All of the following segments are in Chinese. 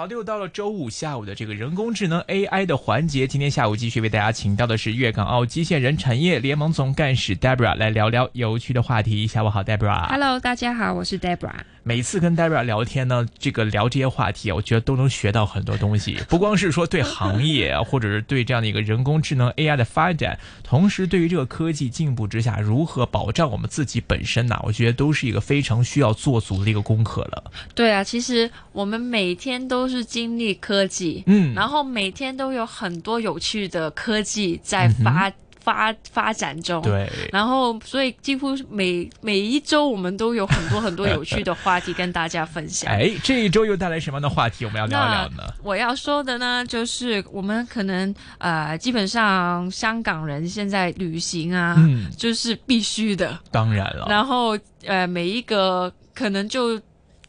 好的，又到了周五下午的这个人工智能 AI 的环节。今天下午继续为大家请到的是粤港澳机械人产业联盟总干事 Debra 来聊聊有趣的话题。下午好，Debra。Hello，大家好，我是 Debra。每次跟 Debra 聊天呢，这个聊这些话题，我觉得都能学到很多东西。不光是说对行业啊，或者是对这样的一个人工智能 AI 的发展，同时对于这个科技进步之下，如何保障我们自己本身呐，我觉得都是一个非常需要做足的一个功课了。对啊，其实我们每天都是经历科技，嗯然后每天都有很多有趣的科技在发、发发展中。。对。然后，所以几乎每每一周我们都有很多很多有趣的话题跟大家分享。哎，这一周又带来什么样的话题？我们要聊一聊呢？我要说的呢，就是我们可能呃，基本上香港人现在旅行啊，嗯，就是必须的。当然了。然后呃，每一个可能就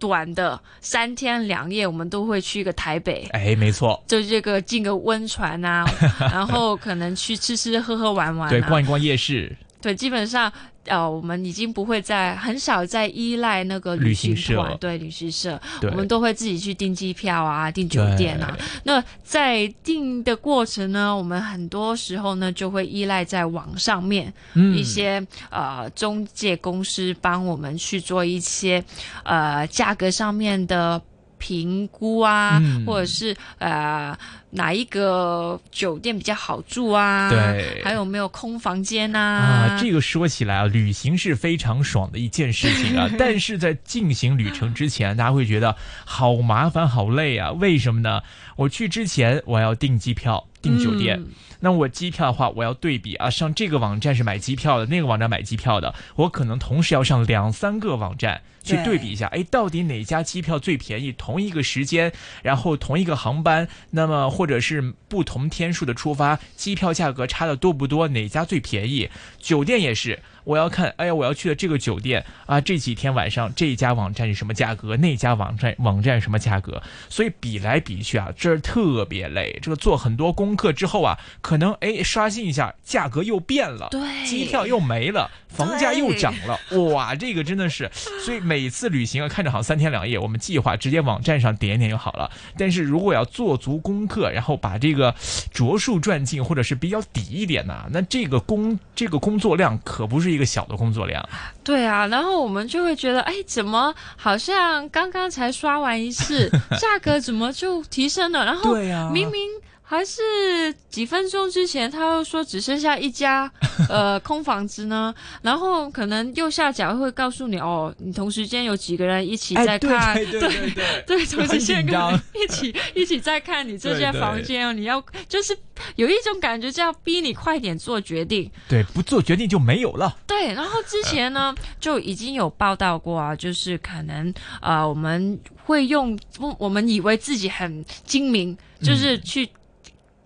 短的三天两夜，我们都会去一个台北。哎，没错，就这个进个温泉啊，然后可能去吃吃喝喝玩玩、啊，对，逛一逛夜市，对，基本上呃，我们已经不会再很少再依赖那个旅行行社，对，旅行社，我们都会自己去订机票啊，订酒店啊。那在订的过程呢，我们很多时候呢就会依赖在网上面、嗯一些呃中介公司帮我们去做一些呃价格上面的评估啊，嗯或者是呃哪一个酒店比较好住啊，对还有没有空房间啊，这个说起来啊，旅行是非常爽的一件事情啊，但是在进行旅程之前，大家会觉得好麻烦、好累啊。为什么呢？我去之前我要订机票、订酒店，嗯那我机票的话，我要对比啊，上这个网站是买机票的，那个网站买机票的，我可能同时要上两三个网站去对对比一下，哎，到底哪家机票最便宜？同一个时间，然后同一个航班，那么或者是不同天数的出发，机票价格差的多不多？哪家最便宜？酒店也是，我要看，哎呀，我要去的这个酒店啊，这几天晚上这一家网站是什么价格，那家网站网站什么价格，所以比来比去啊，这儿特别累。这个做很多功课之后啊，可能哎刷新一下，价格又变了，对机票又没了，房价又涨了，哇，这个真的是，所以每次旅行啊，看着好像三天两夜，我们计划直接网站上点一点就好了。但是如果要做足功课，然后把这个着数赚尽，或者是比较抵一点呢、那这个工这个工作量可不是一个小的工作量。对啊，然后我们就会觉得，哎，怎么好像刚刚才刷完一次，价格怎么就提升了？然后明明还是几分钟之前，他又说只剩下一家 呃空房子呢，然后可能右下角会告诉你，哦，你同时间有几个人一起在看，哎对对对对对对，同时间跟一起一起在看你这间房间哦，你要就是有一种感觉，就要逼你快点做决定。对，不做决定就没有了。对，然后之前呢 就已经有报道过啊，就是可能呃我们会用我我们以为自己很精明，就是嗯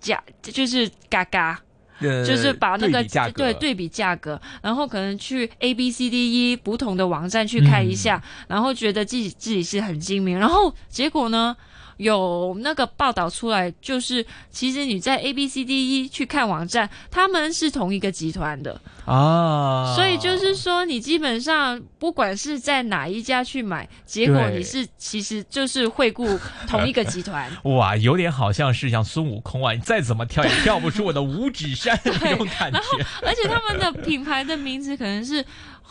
去假就是嘎嘎。呃就是把那个对对对比价格，然后可能去 A B C D E 不同的网站去看一下，嗯。然后觉得自己自己是很精明，然后结果呢，有那个报道出来，就是其实你在 A B C D E 去看网站，他们是同一个集团的，啊，所以就是说，你基本上不管是在哪一家去买，结果你是其实就是惠顾同一个集团。哇，有点好像是像孙悟空啊，你再怎么跳也跳不出我的五指山那种感觉。然后而且他们的品牌的名字可能是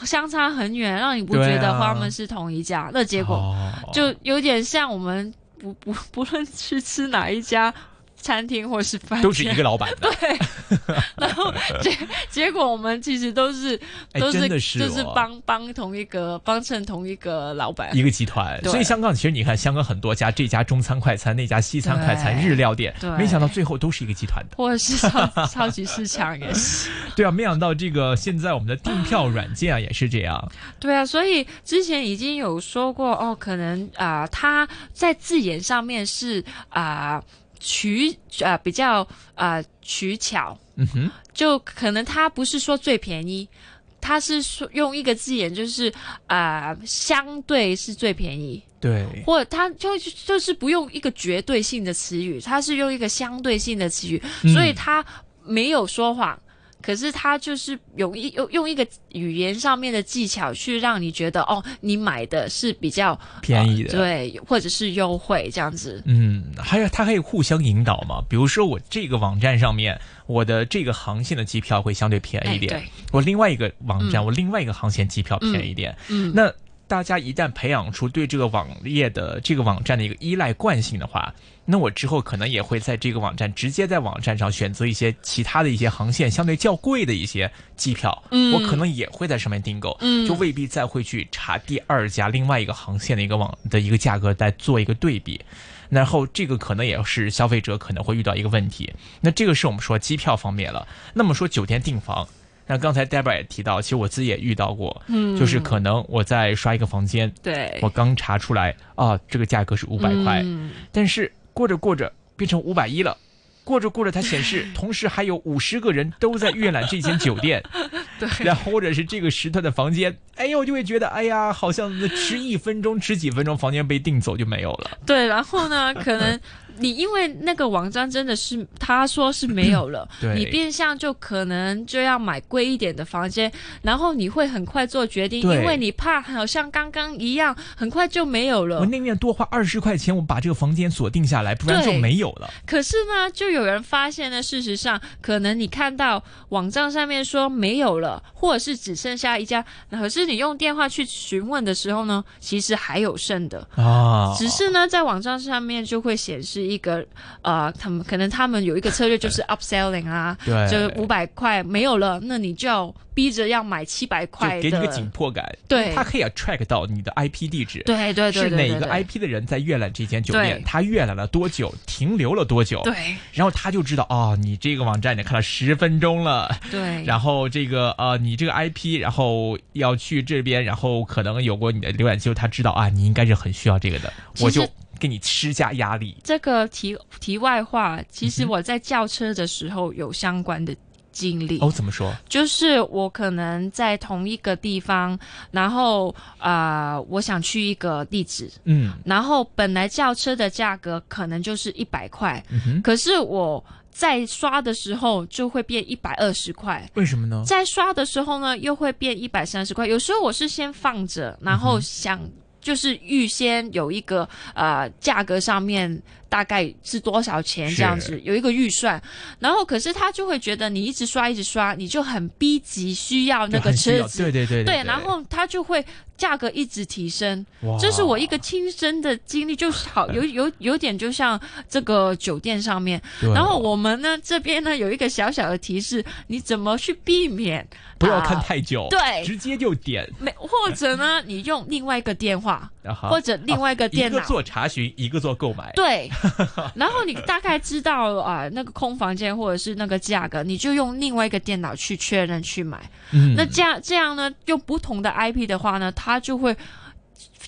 相差很远，让你不觉得啊他们是同一家。那结果哦就有点像我们不不不论去吃哪一家餐厅或是饭店，都是一个老板的，然后结结果我们其实都是哎都是就是哦帮帮同一个帮衬同一个老板。一个集团。所以香港其实你看，香港很多家，这家中餐快餐，那家西餐快餐，日料店，没想到最后都是一个集团的。或者是超超级市场也是，对啊，没想到这个现在我们的订票软件啊也是这样。对啊，所以之前已经有说过哦，可能啊、他在字眼上面是啊、取啊、比较啊、取巧，嗯哼，就可能他不是说最便宜，他是说用一个字眼，就是啊、相对是最便宜，对，或者它就就是不用一个绝对性的词语，他是用一个相对性的词语，嗯。所以他没有说谎。可是它就是有一用用一个语言上面的技巧去让你觉得哦，你买的是比较便宜的，对，或者是优惠这样子。嗯，还有它可以互相引导嘛？比如说我这个网站上面，我的这个航线的机票会相对便宜一点，哎我另外一个网站，我另外一个航线机票便宜一点，嗯，那。大家一旦培养出对这个网页的这个网站的一个依赖惯性的话，那我之后可能也会在这个网站直接在网站上选择一些其他的一些航线相对较贵的一些机票，嗯我可能也会在上面订购，嗯就未必再会去查第二家另外一个航线的一个网的一个价格再做一个对比。然后这个可能也是消费者可能会遇到一个问题。那这个是我们说机票方面了。那么说酒店订房。那刚才 Debra 也提到，其实我自己也遇到过，嗯就是可能我在刷一个房间，对，我刚查出来啊，这个价格是五百块，嗯但是过着过着变成五百一了。过着过着，它显示 同时还有五十个人都在阅览这间酒店，对，然后或者是这个时段的房间，哎呦，我就会觉得，哎呀，好像迟一分钟、迟几分钟，房间被订走就没有了。对，然后呢，可能你因为那个网站真的是他说是没有了，对你变相就可能就要买贵一点的房间，然后你会很快做决定，因为你怕好像刚刚一样，很快就没有了我。宁愿多花二十块钱，我把这个房间锁定下来，不然就没有了。可是呢，就有人发现呢，事实上可能你看到网站上面说没有了，或者是只剩下一家，可是你用电话去询问的时候呢，其实还有剩的。啊，只是呢，在网站上面就会显示一个呃，他们可能他们有一个策略就是 upselling 啊，对，就五百块没有了，那你就要逼着要买七百块的，给你个紧迫感。对它可以 track 到你的 IP 地址。对对对是哪个 IP 的人在阅览这间酒店？他阅览了多久？停留了多久？对然后他就知道哦，你这个网站你看了十分钟了，对，然后这个呃，你这个 IP，然后要去这边，然后可能有过你的浏览记录，他知道啊，你应该是很需要这个的，我就给你施加压力。这个题题外话，其实我在叫车的时候有相关的经历。哦，怎么说？就是我可能在同一个地方，然后啊、呃我想去一个地址，嗯然后本来叫车的价格可能就是一百块，嗯，可是我在刷的时候就会变一百二十块。为什么呢？在刷的时候呢，又会变一百三十块。有时候我是先放着，然后想就是预先有一个呃价格上面大概是多少钱这样子，有一个预算。然后可是他就会觉得你一直刷一直刷，你就很逼急需要那个车子，对对对对，然后他就会价格一直提升。这是我一个亲身的经历，就是好 有有有点就像这个酒店上面，然后我们呢这边呢有一个小小的提示，你怎么去避免不要看啊太久，对。直接就点，没或者呢你用另外一个电话 或者另外一个电脑。一个做查询，一个做购买，对，然后你大概知道啊、那个空房间或者是那个价格，你就用另外一个电脑去确认去买。嗯那这样这样呢，用不同的 IP 的话呢，它就会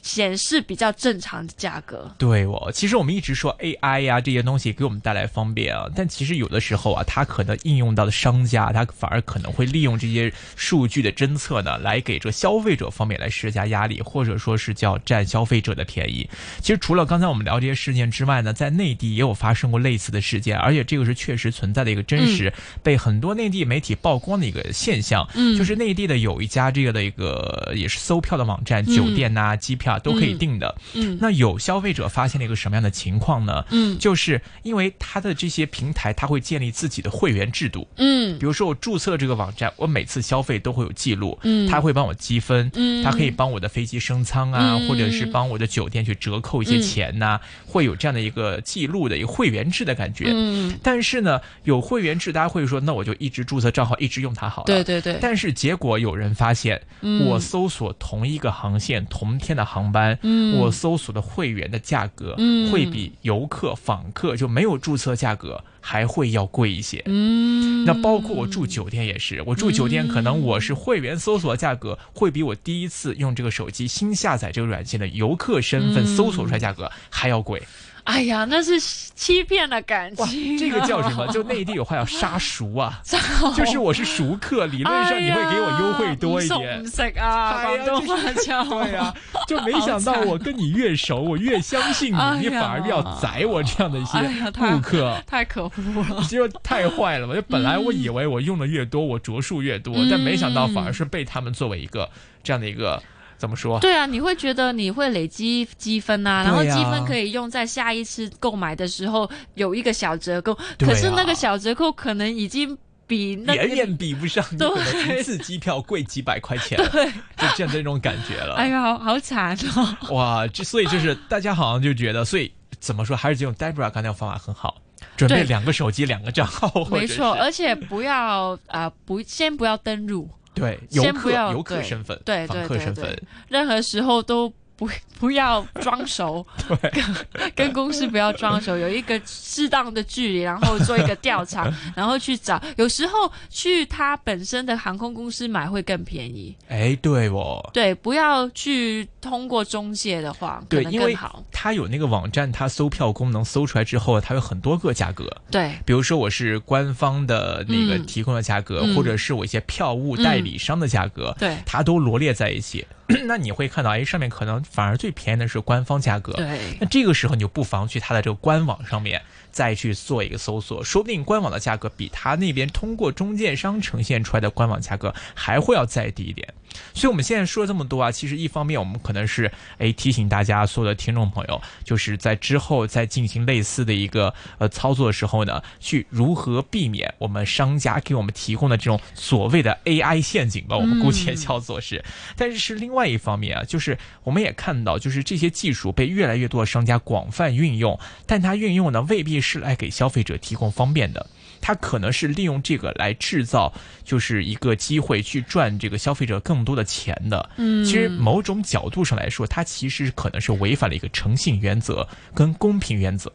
显示比较正常的价格。对哦，其实我们一直说 AI 呀、这些东西给我们带来方便啊，但其实有的时候啊，它可能应用到的商家，他反而可能会利用这些数据的侦测呢，来给这消费者方面来施加压力，或者说是叫占消费者的便宜。其实除了刚才我们聊这些事件之外呢，在内地也有发生过类似的事件，而且这个是确实存在的一个真实，被很多内地媒体曝光的一个现象。嗯就是内地的有一家这个的一个也是搜票的网站，酒店呐、机票啊都可以定的。嗯。那有消费者发现了一个什么样的情况呢？嗯。就是因为它的这些平台，它会建立自己的会员制度。嗯。比如说我注册这个网站，我每次消费都会有记录，嗯。它会帮我积分，嗯。它可以帮我的飞机升舱啊，嗯。或者是帮我的酒店去折扣一些钱呐、会有这样的一个记录的一个会员制的感觉。嗯，但是呢，有会员制，大家会说，那我就一直注册账号，一直用它好了。对对对，但是结果有人发现，嗯。我搜索同一个航线、同天的航班，嗯我搜索的会员的价格，嗯会比游客、访客就没有注册价格还会要贵一些。嗯，那包括我住酒店也是，我住酒店可能我是会员搜索价格会比我第一次用这个手机新下载这个软件的游客身份嗯搜索出来价格还要贵。哎呀，那是欺骗的感哇，情。这个叫什么？就内地有话叫杀熟啊，就是我是熟客，理论上你会给我优惠多一点。唔食啊，哎呀广东话叫。对呀、就没想到我跟你越熟，我越相信你，哎你反而要宰我这样的一些顾客。太可恶了。就太坏了嘛！就本来我以为我用的越多，我着数越多，嗯但没想到反而是被他们作为一个这样的一个怎么说？对啊，你会觉得你会累积积分呐、啊然后积分可以用在下一次购买的时候有一个小折扣，可是那个小折扣可能已经比那。远远比不上 你一次机票贵几百块钱，对，就这样的这种感觉了。哎呀，好好惨哦！哇，这所以就是大家好像就觉得，所以怎么说，还是这种 Debra 刚才的方法很好，准备两个手机、两个账号，没错，而且不要呃不先不要登录，对游先不要客游客对身份，对访对对对任何时候都不 不要装熟，跟 跟公司不要装熟，有一个适当的距离，然后做一个调查，然后去找。有时候去他本身的航空公司买会更便宜。哎，对哦。对，不要去通过中介的话，可对，因为。它有那个网站，它搜票功能搜出来之后，它有很多个价格。对，比如说我是官方的那个嗯提供的价格，嗯或者是我一些票务代理商的价格，对它都罗列在一起。那你会看到，哎，上面可能反而最便宜的是官方价格。对，那这个时候你就不妨去它的这个官网上面再去做一个搜索，说不定官网的价格比它那边通过中介商呈现出来的官网价格还会要再低一点。所以我们现在说了这么多啊，其实一方面我们可能是哎提醒大家所有的听众朋友，就是在之后再进行类似的一个呃操作的时候呢，去如何避免我们商家给我们提供的这种所谓的 AI 陷阱吧，我们姑且叫做是。但是是另外一方面啊，就是我们也看到，就是这些技术被越来越多的商家广泛运用，但它运用呢未必是来给消费者提供方便的。它可能是利用这个来制造，就是一个机会去赚这个消费者更多的钱的。嗯，其实某种角度上来说，它其实可能是违反了一个诚信原则跟公平原则，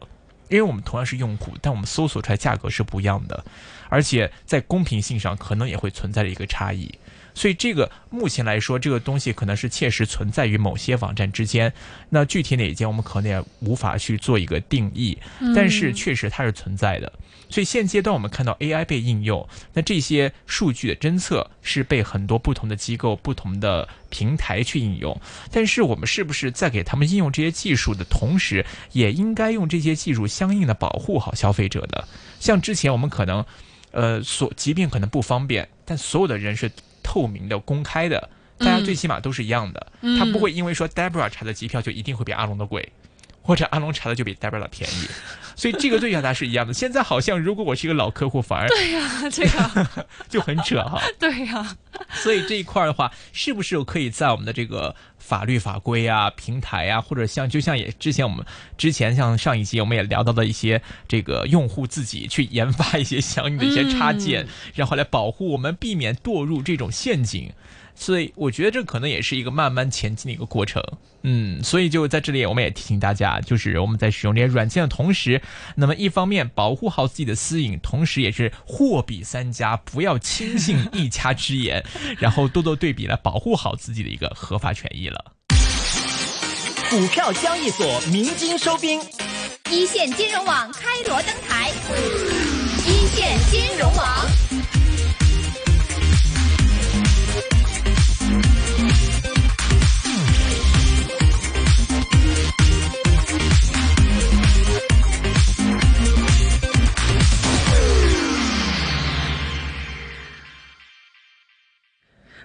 因为我们同样是用户，但我们搜索出来价格是不一样的，而且在公平性上可能也会存在着一个差异。所以这个目前来说，这个东西可能是切实存在于某些网站之间。那具体哪一间，我们可能也无法去做一个定义，但是确实它是存在的。所以现阶段我们看到 AI 被应用，那这些数据的侦测是被很多不同的机构、不同的平台去应用。但是我们是不是在给他们应用这些技术的同时，也应该用这些技术相应的保护好消费者呢？像之前我们可能，呃，所即便可能不方便，但所有的人是透明的、公开的，大家最起码都是一样的。嗯他不会因为说 Debra 查的机票就一定会比阿龙的贵。或者阿龙查的就比 Debra 的便宜，所以这个对大家是一样的。现在好像如果我是一个老客户，反而对呀、这个 就很扯哈。对呀、所以这一块儿的话，是不是可以在我们的这个法律法规啊、平台啊，或者像就像也之前我们之前像上一集我们也聊到的一些这个用户自己去研发一些相应的一些插件，嗯然后来保护我们，避免堕入这种陷阱。所以我觉得这可能也是一个慢慢前进的一个过程，嗯，所以就在这里我们也提醒大家，就是我们在使用这些软件的同时，那么一方面保护好自己的私隐，同时也是货比三家，不要轻信一家之言，然后多多对比来保护好自己的一个合法权益了。股票交易所鸣金收兵，一线金融网开锣登台，一线金融网。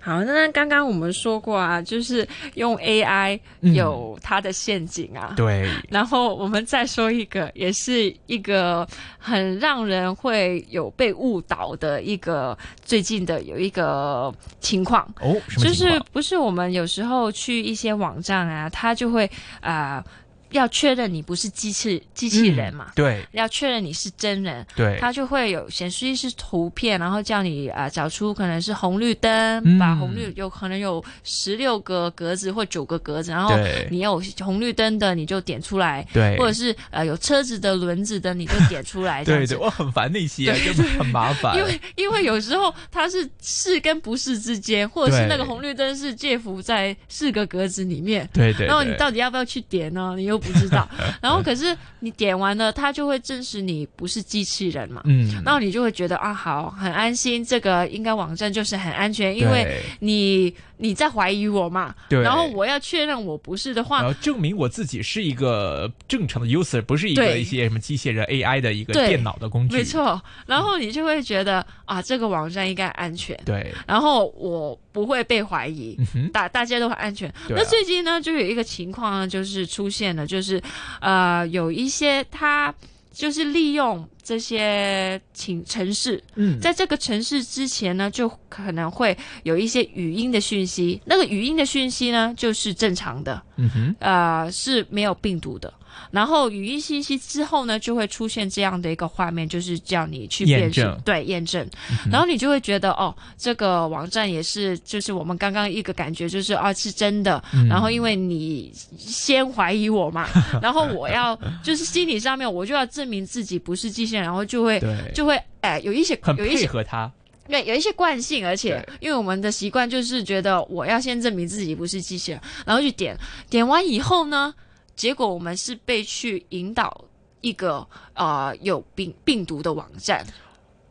好，那刚刚我们说过啊，就是用 AI 嗯有它的陷阱啊。对，然后我们再说一个，也是一个很让人会有被误导的一个最近的有一个情况，哦，什么就是？不是我们有时候去一些网站啊，它就会啊、呃要确认你不是机器机器人嘛，对。要确认你是真人，对，他就会有显示一是图片，然后叫你啊、呃找出可能是红绿灯，嗯。把红绿有可能有十六个格子或九个格子，然后对。你有红绿灯的你就点出来，对，或者是呃有车子的轮子的你就点出来，对对，我很烦那些，就是很麻烦。因为因为有时候它是是跟不是之间，或者是那个红绿灯是介乎在四个格子里面，对对，然后你到底要不要去点呢？你又都不知道。然后可是你点完了，它就会证实你不是机器人嘛。嗯，然后你就会觉得啊，好，很安心，这个应该网站就是很安全，因为你你在怀疑我嘛，对。然后我要确认我不是的话然，后证明我自己是一个正常的 user，不是一个一些什么机械人 AI 的一个电脑的工具。没，错，然后你就会觉得啊，这个网站应该安全，对，然后我不会被怀疑，嗯，大大家都很安全。啊。那最近呢，就有一个情况呢，就是出现了，就是呃，有一些他就是利用这些情城市，嗯，在这个城市之前呢，就可能会有一些语音的讯息，那个语音的讯息呢，就是正常的，嗯哼，呃，是没有病毒的。然后语音信息之后呢，就会出现这样的一个画面，就是叫你去辨识验证，对，验证。然后你就会觉得，哦，这个网站也是，就是我们刚刚一个感觉，就是啊，是真的。嗯然后因为你先怀疑我嘛，然后我要就是心理上面，我就要证明自己不是机器人，然后就会，就会哎，有一些很配有一些合他。对，有一些惯性，而且因为我们的习惯就是觉得我要先证明自己不是机器人，然后去点，点完以后呢，结果我们是被去引导一个呃有病病毒的网站，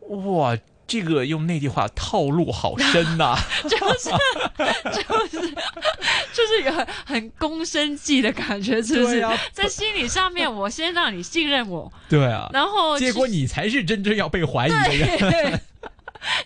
哇，这个用内地话套路好深呐、就是就是就是有很很公生计的感觉，是。不是？在心理上面，我先让你信任我，对啊，然后结果你才是真正要被怀疑的人。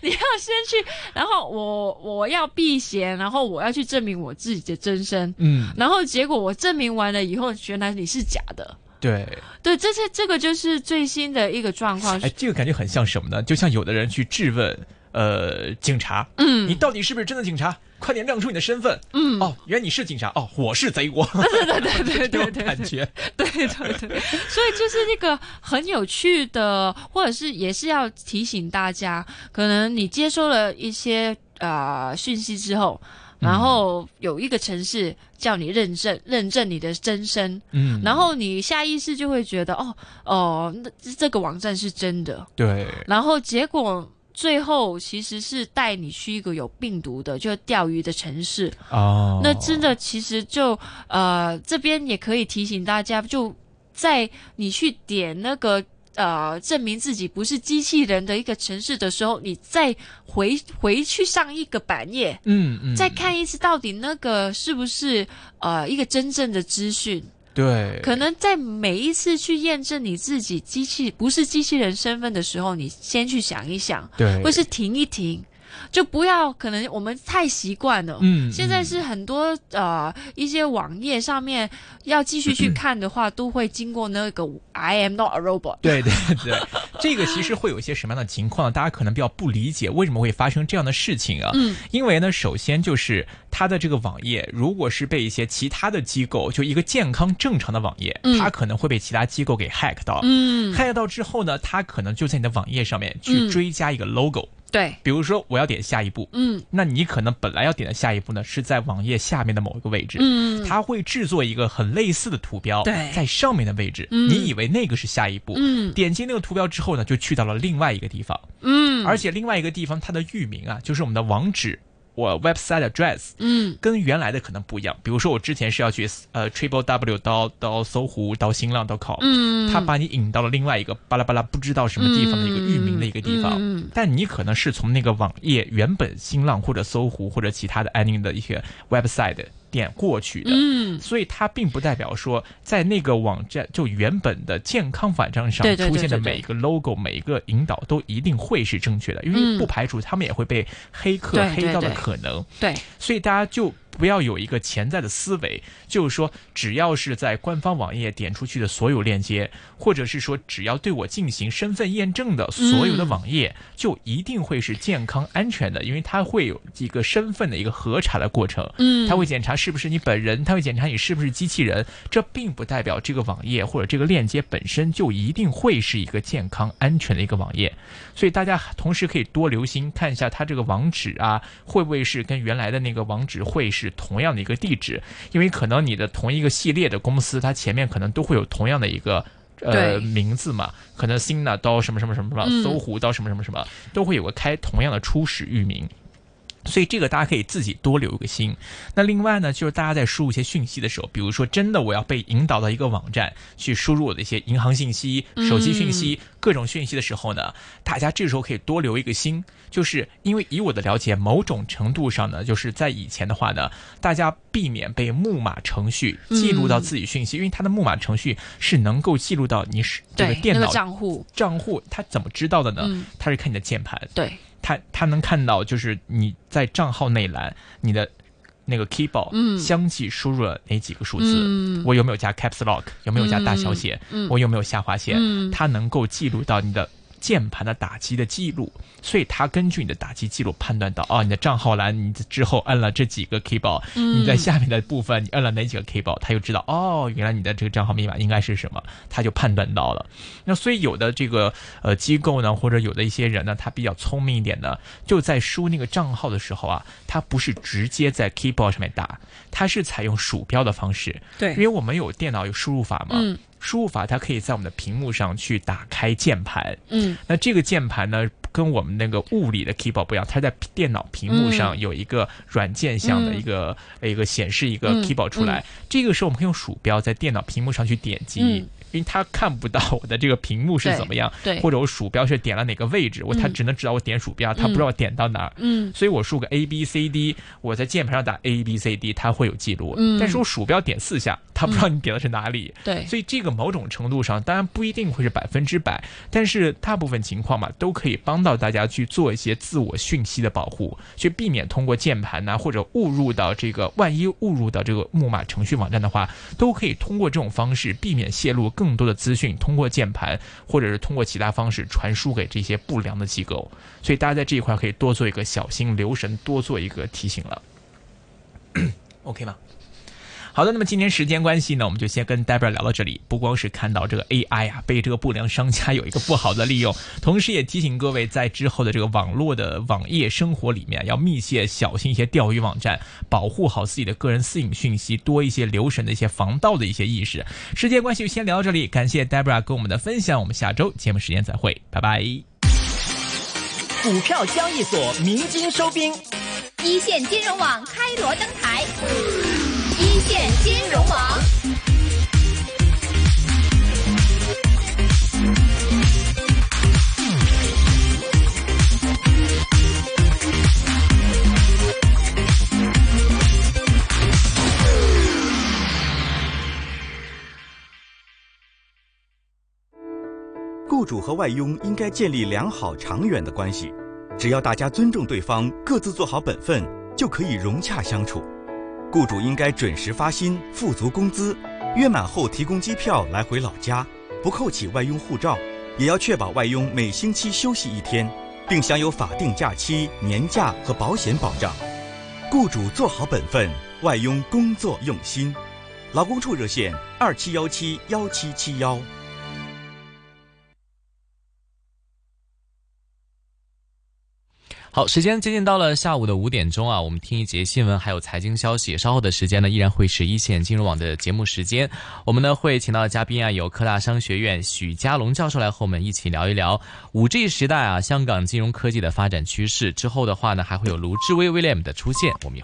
对。你要先去，然后我我要避嫌，然后我要去证明我自己的真身，嗯，然后结果我证明完了以后，原来你是假的。对，对，这是这个就是最新的一个状况。哎，这个感觉很像什么呢？就像有的人去质问，呃，警察，嗯你到底是不是真的警察？快点亮出你的身份。嗯，哦，原来你是警察。哦，我是贼国。对对对对对感觉。对对对，所以就是那个很有趣的，或者是也是要提醒大家，可能你接收了一些呃讯息之后。然后有一个城市叫你认证，认证你的真身，嗯，然后你下意识就会觉得，哦哦，那这个网站是真的，对，然后结果最后其实是带你去一个有病毒的，就钓鱼的城市。哦，那真的其实就呃这边也可以提醒大家，就在你去点那个。呃，证明自己不是机器人的一个城市的时候，你再回回去上一个版页，嗯嗯，再看一次到底那个是不是呃一个真正的资讯。对，可能在每一次去验证你自己机器不是机器人身份的时候，你先去想一想，对，或是停一停，就不要可能我们太习惯了。嗯，现在嗯是很多呃一些网页上面要继续去看的话，都会经过那个 I am not a robot。对对对，这个其实会有一些什么样的情况呢？大家可能比较不理解为什么会发生这样的事情啊？嗯，因为呢，首先就是它的这个网页，如果是被一些其他的机构，就一个健康正常的网页，嗯它可能会被其他机构给 hack 到。嗯，hack 到之后呢，它可能就在你的网页上面去嗯追加一个 logo，、对，比如说我要点下一步，嗯。那你可能本来要点的下一步呢是在网页下面的某一个位置，嗯。它会制作一个很类似的图标，对。在上面的位置，嗯。你以为那个是下一步，嗯。点击那个图标之后呢，就去到了另外一个地方，嗯，而且另外一个地方它的域名啊，就是我们的网址，我 website address 嗯跟原来的可能不一样。比如说我之前是要去呃 triple w 到到搜狐到新浪 .com，嗯，他把你引到了另外一个巴拉巴拉不知道什么地方的一个域名的一个地方，但你可能是从那个网页原本新浪或者搜狐或者其他的 any 的一些 website 点过去的。嗯。所以它并不代表说，在那个网站就原本的健康网站上出现的每一个 logo、每一个引导都一定会是正确的，因为嗯。不排除他们也会被黑客黑到的可能。对，所以大家就不要有一个潜在的思维，就是说只要是在官方网页点出去的所有链接，或者是说只要对我进行身份验证的所有的网页，就一定会是健康安全的，因为它会有一个身份的一个核查的过程。嗯，它会检查是不是你本人，它会检查你是不是机器人，这并不代表这个网页或者这个链接本身就一定会是一个健康安全的一个网页，所以大家同时可以多留心看一下它这个网址啊，会不会是跟原来的那个网址会是同样的一个地址，因为可能你的同一个系列的公司，它前面可能都会有同样的一个。呃，名字嘛，可能新的到什么什么什么什么，嗯搜狐到什么什么什么，都会有个开同样的初始域名。所以这个大家可以自己多留一个心。那另外呢，就是大家在输入一些讯息的时候，比如说真的我要被引导到一个网站去输入我的一些银行信息、手机讯息、各种讯息的时候呢，大家这时候可以多留一个心，就是因为以我的了解，某种程度上呢，就是在以前的话呢，大家避免被木马程序记录到自己讯息，因为它的木马程序是能够记录到你是这个电脑个账户，账户，它怎么知道的呢？嗯它是看你的键盘。对，他他能看到，就是你在账号内栏你的那个 keyboard，嗯。相继输入了哪几个数字，嗯。我有没有加 caps lock，有没有加大小写，嗯。我有没有下划线，嗯。它能够记录到你的键盘的打击的记录，所以他根据你的打击记录判断到，哦，你的账号栏你之后按了这几个 keyboard，、你嗯在下面的部分你按了哪几个 keyboard，他就知道，哦，原来你的这个账号密码应该是什么，他就判断到了。那所以有的这个呃机构呢，或者有的一些人呢，他比较聪明一点呢，就在输那个账号的时候啊，他不是直接在 keyboard 上面打，他是采用鼠标的方式，对。因为我们有电脑有输入法嘛，嗯输入法它可以在我们的屏幕上去打开键盘，嗯那这个键盘呢，跟我们那个物理的 keyboard 不一样，它在电脑屏幕上有一个软件项的一个、一个显示一个嗯 keyboard 出来。这个时候我们可以用鼠标在电脑屏幕上去点击。嗯因为他看不到我的这个屏幕是怎么样，对或者我鼠标是点了哪个位置，我它嗯。只能知道我点鼠标，他不知道我点到哪儿，嗯。所以我输个 A B C D，我在键盘上打 A B C D，它会有记录，嗯。但是我鼠标点四下，他不知道你点的是哪里，对，所以这个某种程度上，当然不一定会是百分之百，但是大部分情况嘛，都可以帮到大家去做一些自我讯息的保护，去避免通过键盘呐、或者误入到这个，万一误入到这个木马程序网站的话，都可以通过这种方式避免泄露更多的资讯，通过键盘或者是通过其他方式传输给这些不良的机构。所以大家在这一块可以多做一个小心留神，多做一个提醒了。OK 吗？好的，那么今天时间关系呢，我们就先跟 Debra 聊到这里。不光是看到这个 AI 啊，被这个不良商家有一个不好的利用，同时也提醒各位，在之后的这个网络的网页生活里面，要密切小心一些钓鱼网站，保护好自己的个人私隐讯息，多一些留神的一些防盗的一些意识。时间关系就先聊到这里，感谢 Debra 跟我们的分享，我们下周节目时间再会，拜拜。股票交易所鸣金收兵，一线金融网开锣登台，一线金融网。雇主和外佣应该建立良好长远的关系，只要大家尊重对方，各自做好本分，就可以融洽相处。雇主应该准时发薪，付足工资，约满后提供机票来回老家，不扣起外佣护照，也要确保外佣每星期休息一天，并享有法定假期、年假和保险保障。雇主做好本分，外佣工作用心。劳工处热线：二七幺七幺七七幺。好，时间接近到了下午的五点钟啊，我们听一节新闻，还有财经消息。稍后的时间呢，依然会是一线金融网的节目时间。我们呢会请到的嘉宾啊，有科大商学院许家龙教授来和我们一起聊一聊五 G 时代啊，香港金融科技的发展趋势。之后的话呢，还会有卢志威 William 的出现，我们。